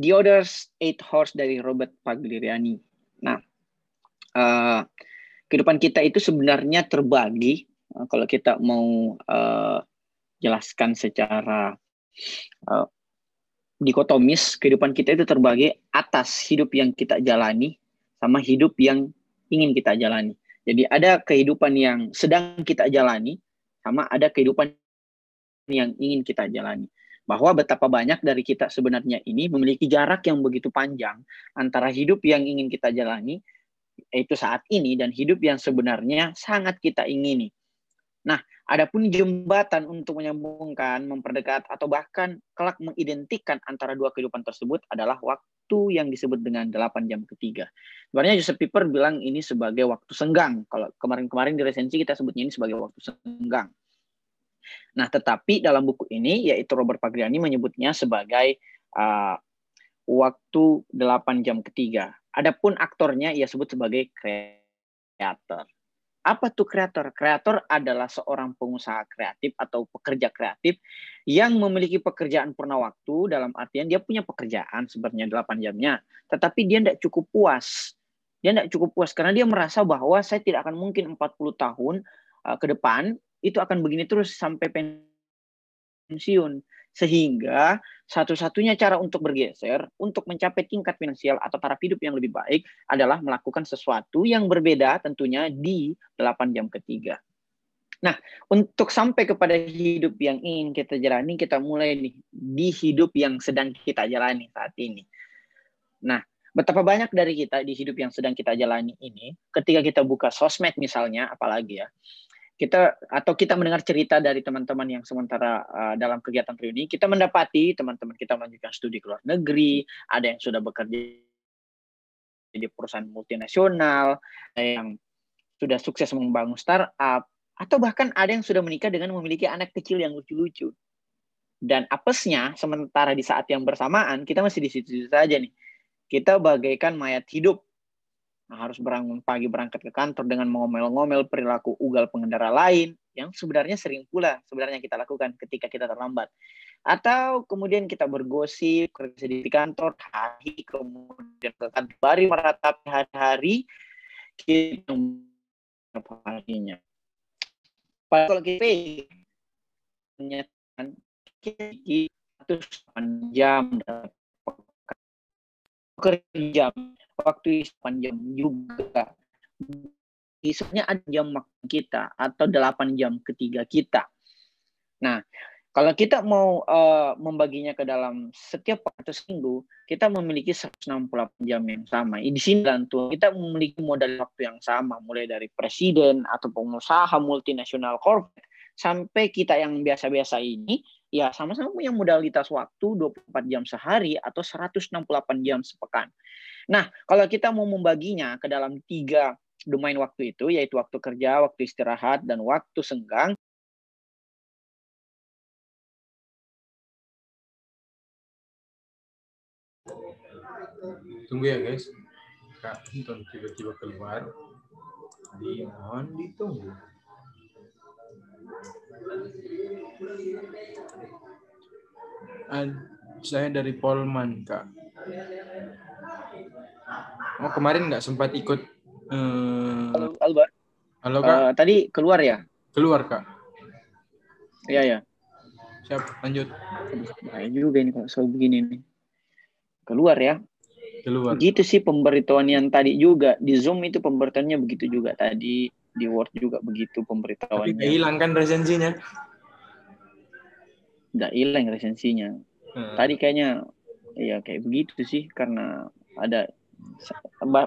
The Others Eight Horse dari Robert Pagliariani. Nah, uh, kehidupan kita itu sebenarnya terbagi uh, kalau kita mau uh, jelaskan secara uh, dikotomis kehidupan kita itu terbagi atas hidup yang kita jalani sama hidup yang ingin kita jalani. Jadi ada kehidupan yang sedang kita jalani sama ada kehidupan yang ingin kita jalani. Bahwa betapa banyak dari kita sebenarnya ini memiliki jarak yang begitu panjang antara hidup yang ingin kita jalani yaitu saat ini dan hidup yang sebenarnya sangat kita ingini. Nah, adapun jembatan untuk menyambungkan, memperdekat, atau bahkan kelak mengidentikan antara dua kehidupan tersebut adalah waktu yang disebut dengan delapan jam ketiga. Sebenarnya Joseph Piper bilang ini sebagai waktu senggang. Kalau kemarin-kemarin di resensi kita sebutnya ini sebagai waktu senggang. Nah, tetapi dalam buku ini, yaitu Robert Pagliani menyebutnya sebagai uh, waktu delapan jam ketiga. Adapun aktornya ia sebut sebagai kreator. Apa tuh kreator? Kreator adalah seorang pengusaha kreatif atau pekerja kreatif yang memiliki pekerjaan purna waktu dalam artian dia punya pekerjaan sebenarnya 8 jamnya, tetapi dia tidak cukup puas. Dia tidak cukup puas karena dia merasa bahwa saya tidak akan mungkin 40 tahun uh, ke depan itu akan begini terus sampai pensiun. Sehingga satu-satunya cara untuk bergeser, untuk mencapai tingkat finansial atau taraf hidup yang lebih baik adalah melakukan sesuatu yang berbeda tentunya di 8 jam ketiga. Nah, untuk sampai kepada hidup yang ingin kita jalani, kita mulai nih di hidup yang sedang kita jalani saat ini. Nah, betapa banyak dari kita di hidup yang sedang kita jalani ini, ketika kita buka sosmed misalnya, apalagi ya, kita atau kita mendengar cerita dari teman-teman yang sementara uh, dalam kegiatan reuni, kita mendapati teman-teman kita melanjutkan studi ke luar negeri, ada yang sudah bekerja di perusahaan multinasional, yang sudah sukses membangun startup, atau bahkan ada yang sudah menikah dengan memiliki anak kecil yang lucu-lucu. Dan apesnya, sementara di saat yang bersamaan, kita masih di situ-situ saja nih. Kita bagaikan mayat hidup Harus bangun pagi berangkat ke kantor dengan mengomel-ngomel perilaku ugal pengendara lain yang sebenarnya sering pula sebenarnya kita lakukan ketika kita terlambat. Atau kemudian kita bergosip kerja di kantor hari kemudian ke kantor baru meratapi hari-hari kita harinya. Kalau kita menyatakan kita 8 jam kerja waktu panjang juga. Misalnya ada jam makan kita atau 8 jam ketiga kita. Nah, kalau kita mau uh, membaginya ke dalam setiap atau seminggu, kita memiliki 168 jam yang sama. Di sini tentu kita memiliki modal waktu yang sama, mulai dari presiden atau pengusaha multinasional corporate sampai kita yang biasa-biasa ini ya sama-sama punya modalitas waktu 24 jam sehari atau 168 jam sepekan. Nah, kalau kita mau membaginya ke dalam tiga domain waktu itu, yaitu waktu kerja, waktu istirahat, dan waktu senggang, Tunggu ya guys. Kak Anton tiba-tiba keluar. Dimohon ditunggu. Saya dari Polman, Kak. Oh kemarin nggak sempat ikut. Uh... Halo Albert. Halo kak. Uh, tadi keluar ya? Keluar kak. Iya ya. Siap lanjut. Bahaya juga ini kalau soal begini nih. Keluar ya. Keluar. Gitu sih pemberitahuan yang tadi juga di Zoom itu pemberitahuannya begitu juga tadi di Word juga begitu pemberitahuannya. Tapi hilang kan resensinya? Nggak hilang resensinya. Hmm. Tadi kayaknya ya kayak begitu sih karena ada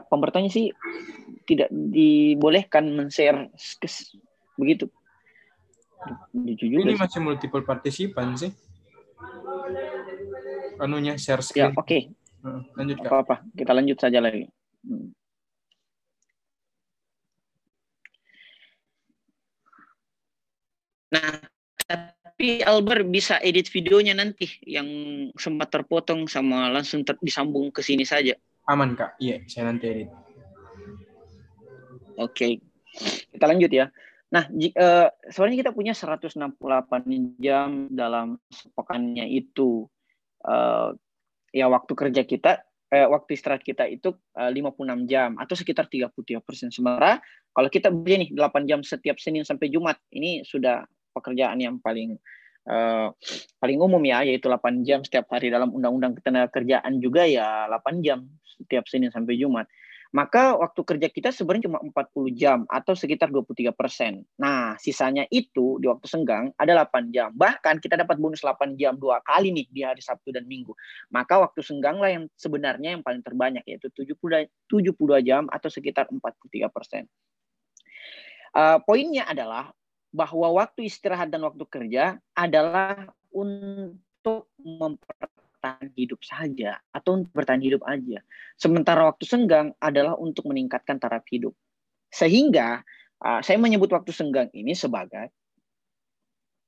pembertanya sih tidak dibolehkan men-share begitu. Lucu juga Ini sih. masih multiple partisipan sih. Anunya share ya, screen. Ya, oke. Okay. lanjut Apa apa, kita lanjut saja lagi. Hmm. Nah, tapi Albert bisa edit videonya nanti yang sempat terpotong sama langsung ter disambung ke sini saja. Aman kak, iya saya nanti edit. Oke, kita lanjut ya. Nah, uh, sebenarnya kita punya 168 jam dalam sepekannya itu. Uh, ya waktu kerja kita eh, waktu istirahat kita itu eh, 56 jam atau sekitar 33 persen. Sementara kalau kita begini 8 jam setiap Senin sampai Jumat, ini sudah pekerjaan yang paling uh, paling umum ya, yaitu 8 jam setiap hari dalam Undang-Undang Ketenagakerjaan juga ya 8 jam setiap Senin sampai Jumat maka waktu kerja kita sebenarnya cuma 40 jam atau sekitar 23 persen. Nah, sisanya itu di waktu senggang ada 8 jam. Bahkan kita dapat bonus 8 jam dua kali nih di hari Sabtu dan Minggu. Maka waktu senggang lah yang sebenarnya yang paling terbanyak yaitu 70, 72 jam atau sekitar 43 persen. Uh, poinnya adalah bahwa waktu istirahat dan waktu kerja adalah untuk memper bertahan hidup saja atau untuk bertahan hidup aja. Sementara waktu senggang adalah untuk meningkatkan taraf hidup. Sehingga saya menyebut waktu senggang ini sebagai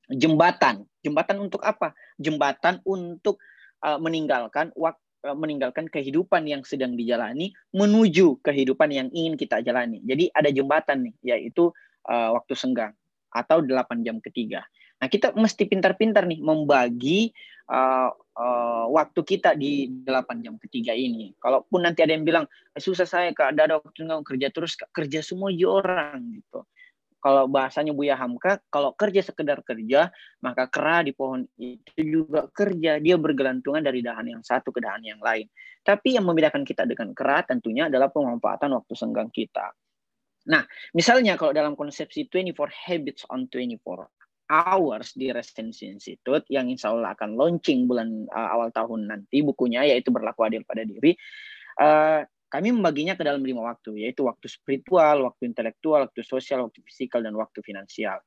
jembatan. Jembatan untuk apa? Jembatan untuk meninggalkan waktu meninggalkan kehidupan yang sedang dijalani menuju kehidupan yang ingin kita jalani. Jadi ada jembatan nih, yaitu uh, waktu senggang atau 8 jam ketiga. Nah, kita mesti pintar-pintar nih membagi uh, uh, waktu kita di 8 jam ketiga ini. Kalaupun nanti ada yang bilang, eh, susah saya kak, ada waktu nggak kerja terus, kerja semua orang gitu. Kalau bahasanya Buya Hamka, kalau kerja sekedar kerja, maka kera di pohon itu juga kerja. Dia bergelantungan dari dahan yang satu ke dahan yang lain. Tapi yang membedakan kita dengan kera tentunya adalah pemanfaatan waktu senggang kita. Nah, misalnya kalau dalam konsepsi 24 habits on 24 hours di Residency Institute yang insya Allah akan launching bulan uh, awal tahun nanti bukunya yaitu berlaku adil pada diri. Uh, kami membaginya ke dalam lima waktu yaitu waktu spiritual, waktu intelektual, waktu sosial, waktu fisikal dan waktu finansial.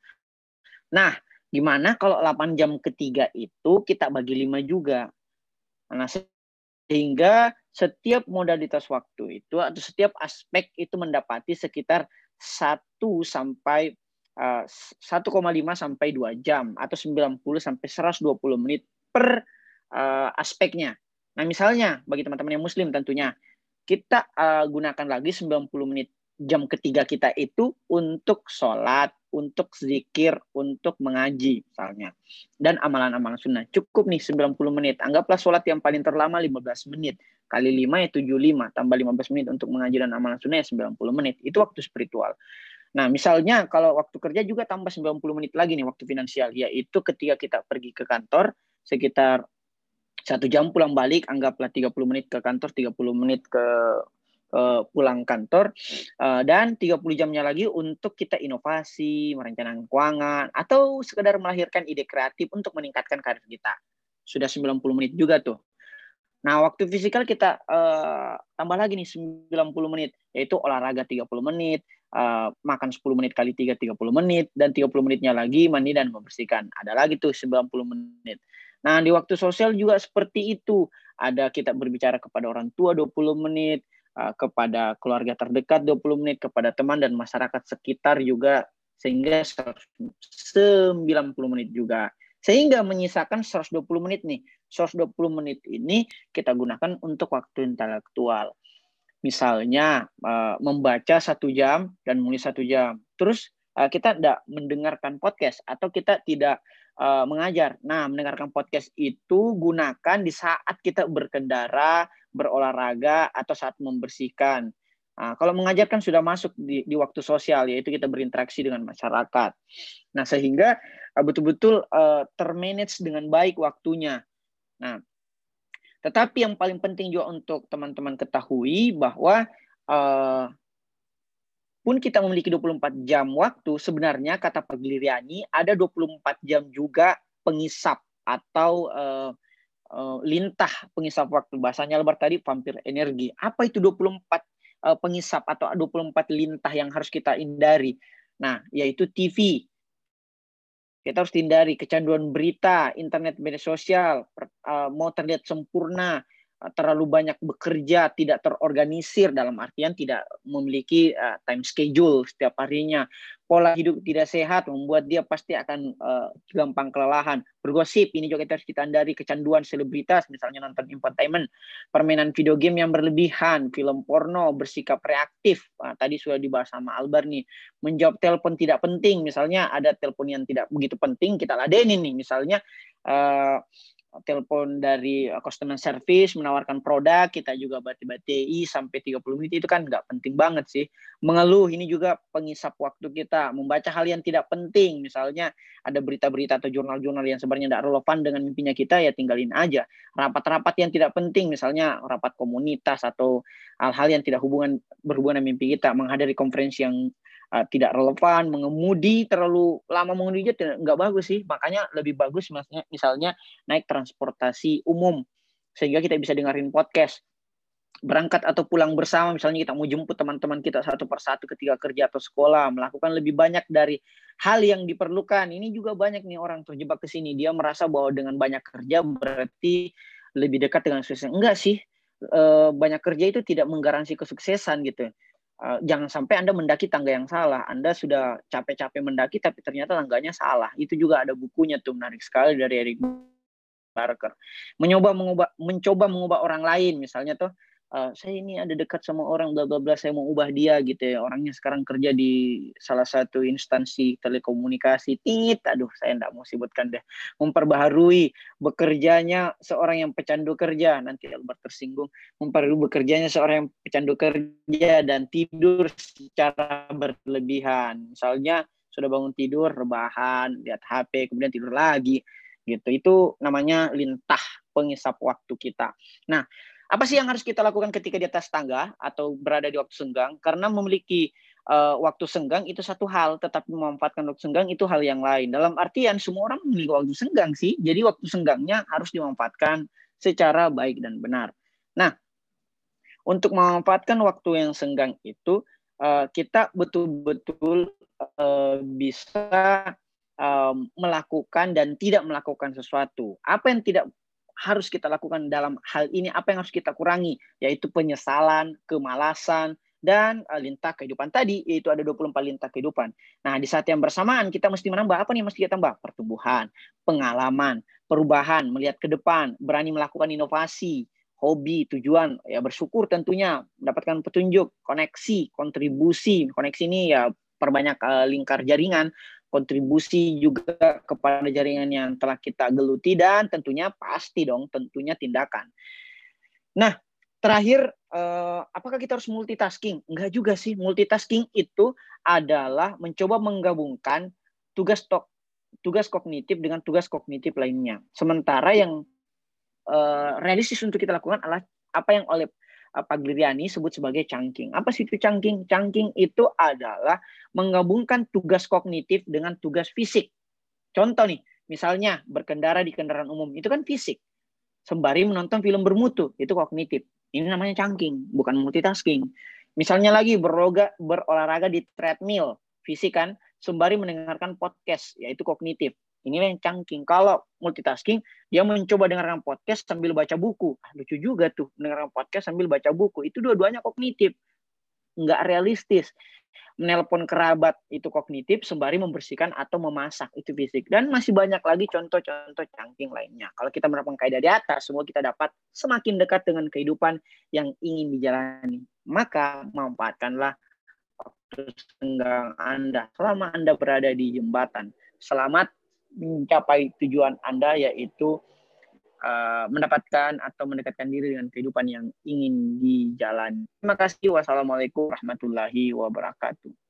Nah, gimana kalau 8 jam ketiga itu kita bagi lima juga? Nah, sehingga setiap modalitas waktu itu atau setiap aspek itu mendapati sekitar 1 sampai 1,5 eh, sampai 2 jam atau 90 sampai 120 menit per uh, aspeknya. Nah, misalnya bagi teman-teman yang muslim tentunya kita uh, gunakan lagi 90 menit jam ketiga kita itu untuk sholat, untuk zikir, untuk mengaji misalnya. Dan amalan-amalan sunnah. Cukup nih 90 menit. Anggaplah sholat yang paling terlama 15 menit. Kali 5 ya 75. Tambah 15 menit untuk mengaji dan amalan sunnah ya 90 menit. Itu waktu spiritual. Nah, misalnya kalau waktu kerja juga tambah 90 menit lagi nih waktu finansial, yaitu ketika kita pergi ke kantor sekitar satu jam pulang balik, anggaplah 30 menit ke kantor, 30 menit ke uh, pulang kantor, uh, dan 30 jamnya lagi untuk kita inovasi, merencanakan keuangan, atau sekedar melahirkan ide kreatif untuk meningkatkan karir kita. Sudah 90 menit juga tuh. Nah, waktu fisikal kita uh, tambah lagi nih 90 menit, yaitu olahraga 30 menit, uh, makan 10 menit kali 3 30 menit dan 30 menitnya lagi mandi dan membersihkan. Ada lagi tuh 90 menit. Nah, di waktu sosial juga seperti itu. Ada kita berbicara kepada orang tua 20 menit, kepada keluarga terdekat 20 menit, kepada teman dan masyarakat sekitar juga sehingga 90 menit juga. Sehingga menyisakan 120 menit nih. 120 menit ini kita gunakan untuk waktu intelektual misalnya uh, membaca satu jam dan menulis satu jam. Terus uh, kita tidak mendengarkan podcast atau kita tidak mengajar. Nah, mendengarkan podcast itu gunakan di saat kita berkendara, berolahraga, atau saat membersihkan. Nah, kalau mengajarkan sudah masuk di, di waktu sosial, yaitu kita berinteraksi dengan masyarakat. Nah, sehingga betul-betul uh, termanage dengan baik waktunya. Nah, tetapi yang paling penting juga untuk teman-teman ketahui bahwa uh, pun kita memiliki 24 jam waktu, sebenarnya kata Pak Gliriani ada 24 jam juga pengisap atau uh, uh, lintah pengisap waktu. Bahasanya lebar tadi vampir energi. Apa itu 24 uh, pengisap atau 24 lintah yang harus kita hindari? Nah, yaitu TV, kita harus hindari kecanduan berita, internet media sosial, uh, mau terlihat sempurna, terlalu banyak bekerja, tidak terorganisir dalam artian tidak memiliki uh, time schedule setiap harinya, pola hidup tidak sehat membuat dia pasti akan uh, gampang kelelahan. Bergosip ini juga kita hindari kecanduan selebritas misalnya nonton entertainment, permainan video game yang berlebihan, film porno, bersikap reaktif. Nah, tadi sudah dibahas sama Albar nih. Menjawab telepon tidak penting, misalnya ada telepon yang tidak begitu penting kita ladenin nih misalnya uh, telepon dari uh, customer service menawarkan produk kita juga bati-bati sampai 30 menit itu kan nggak penting banget sih. Mengeluh ini juga pengisap waktu kita membaca hal yang tidak penting. Misalnya ada berita-berita atau jurnal-jurnal yang sebenarnya tidak relevan dengan mimpinya kita ya tinggalin aja. Rapat-rapat yang tidak penting misalnya rapat komunitas atau hal-hal yang tidak hubungan berhubungan dengan mimpi kita menghadiri konferensi yang uh, tidak relevan, mengemudi terlalu lama mengemudi aja nggak bagus sih. Makanya lebih bagus misalnya, misalnya naik transportasi umum sehingga kita bisa dengerin podcast. Berangkat atau pulang bersama, misalnya kita mau jemput teman-teman kita satu persatu ketika kerja atau sekolah, melakukan lebih banyak dari hal yang diperlukan. Ini juga banyak nih orang terjebak ke sini. Dia merasa bahwa dengan banyak kerja berarti lebih dekat dengan sukses. Enggak sih, eh, banyak kerja itu tidak menggaransi kesuksesan gitu uh, jangan sampai Anda mendaki tangga yang salah. Anda sudah capek-capek mendaki tapi ternyata tangganya salah. Itu juga ada bukunya tuh menarik sekali dari Eric Barker. Mencoba mengubah mencoba mengubah orang lain misalnya tuh uh, saya ini ada dekat sama orang bla bla bla saya mau ubah dia gitu ya. Orangnya sekarang kerja di salah satu instansi telekomunikasi. Tit aduh saya tidak mau sebutkan deh. Memperbaharui bekerjanya seorang yang pecandu kerja. Nanti Albert tersinggung. Memperbaharui bekerjanya seorang yang pecandu kerja dan tidur secara berlebihan. Misalnya sudah bangun tidur rebahan lihat HP kemudian tidur lagi gitu. Itu namanya lintah pengisap waktu kita. Nah apa sih yang harus kita lakukan ketika di atas tangga atau berada di waktu senggang? Karena memiliki uh, waktu senggang itu satu hal, tetapi memanfaatkan waktu senggang itu hal yang lain. Dalam artian semua orang memiliki waktu senggang sih, jadi waktu senggangnya harus dimanfaatkan secara baik dan benar. Nah, untuk memanfaatkan waktu yang senggang itu, uh, kita betul-betul uh, bisa melakukan dan tidak melakukan sesuatu. Apa yang tidak harus kita lakukan dalam hal ini, apa yang harus kita kurangi, yaitu penyesalan, kemalasan, dan uh, lintah kehidupan tadi, yaitu ada 24 lintah kehidupan. Nah, di saat yang bersamaan kita mesti menambah, apa nih mesti kita tambah? Pertumbuhan, pengalaman, perubahan, melihat ke depan, berani melakukan inovasi, hobi, tujuan, ya bersyukur tentunya, mendapatkan petunjuk, koneksi, kontribusi. Koneksi ini ya perbanyak uh, lingkar jaringan, kontribusi juga kepada jaringan yang telah kita geluti dan tentunya pasti dong tentunya tindakan. Nah, terakhir eh, apakah kita harus multitasking? Enggak juga sih. Multitasking itu adalah mencoba menggabungkan tugas tok tugas kognitif dengan tugas kognitif lainnya. Sementara yang eh, realistis untuk kita lakukan adalah apa yang oleh Pak Gliriani sebut sebagai chunking. Apa sih itu chunking? Chunking itu adalah menggabungkan tugas kognitif dengan tugas fisik. Contoh nih, misalnya berkendara di kendaraan umum, itu kan fisik. Sembari menonton film bermutu, itu kognitif. Ini namanya chunking, bukan multitasking. Misalnya lagi berolahraga, berolahraga di treadmill, fisik kan, sembari mendengarkan podcast, yaitu kognitif. Ini yang chunking. Kalau multitasking, dia mencoba dengarkan podcast sambil baca buku. Ah, lucu juga tuh, mendengarkan podcast sambil baca buku. Itu dua-duanya kognitif. Nggak realistis. Menelpon kerabat itu kognitif, sembari membersihkan atau memasak itu fisik. Dan masih banyak lagi contoh-contoh cangking lainnya. Kalau kita menerapkan kaidah di atas, semua kita dapat semakin dekat dengan kehidupan yang ingin dijalani. Maka manfaatkanlah waktu senggang Anda selama Anda berada di jembatan. Selamat mencapai tujuan Anda yaitu uh, mendapatkan atau mendekatkan diri dengan kehidupan yang ingin dijalani. Terima kasih. Wassalamualaikum warahmatullahi wabarakatuh.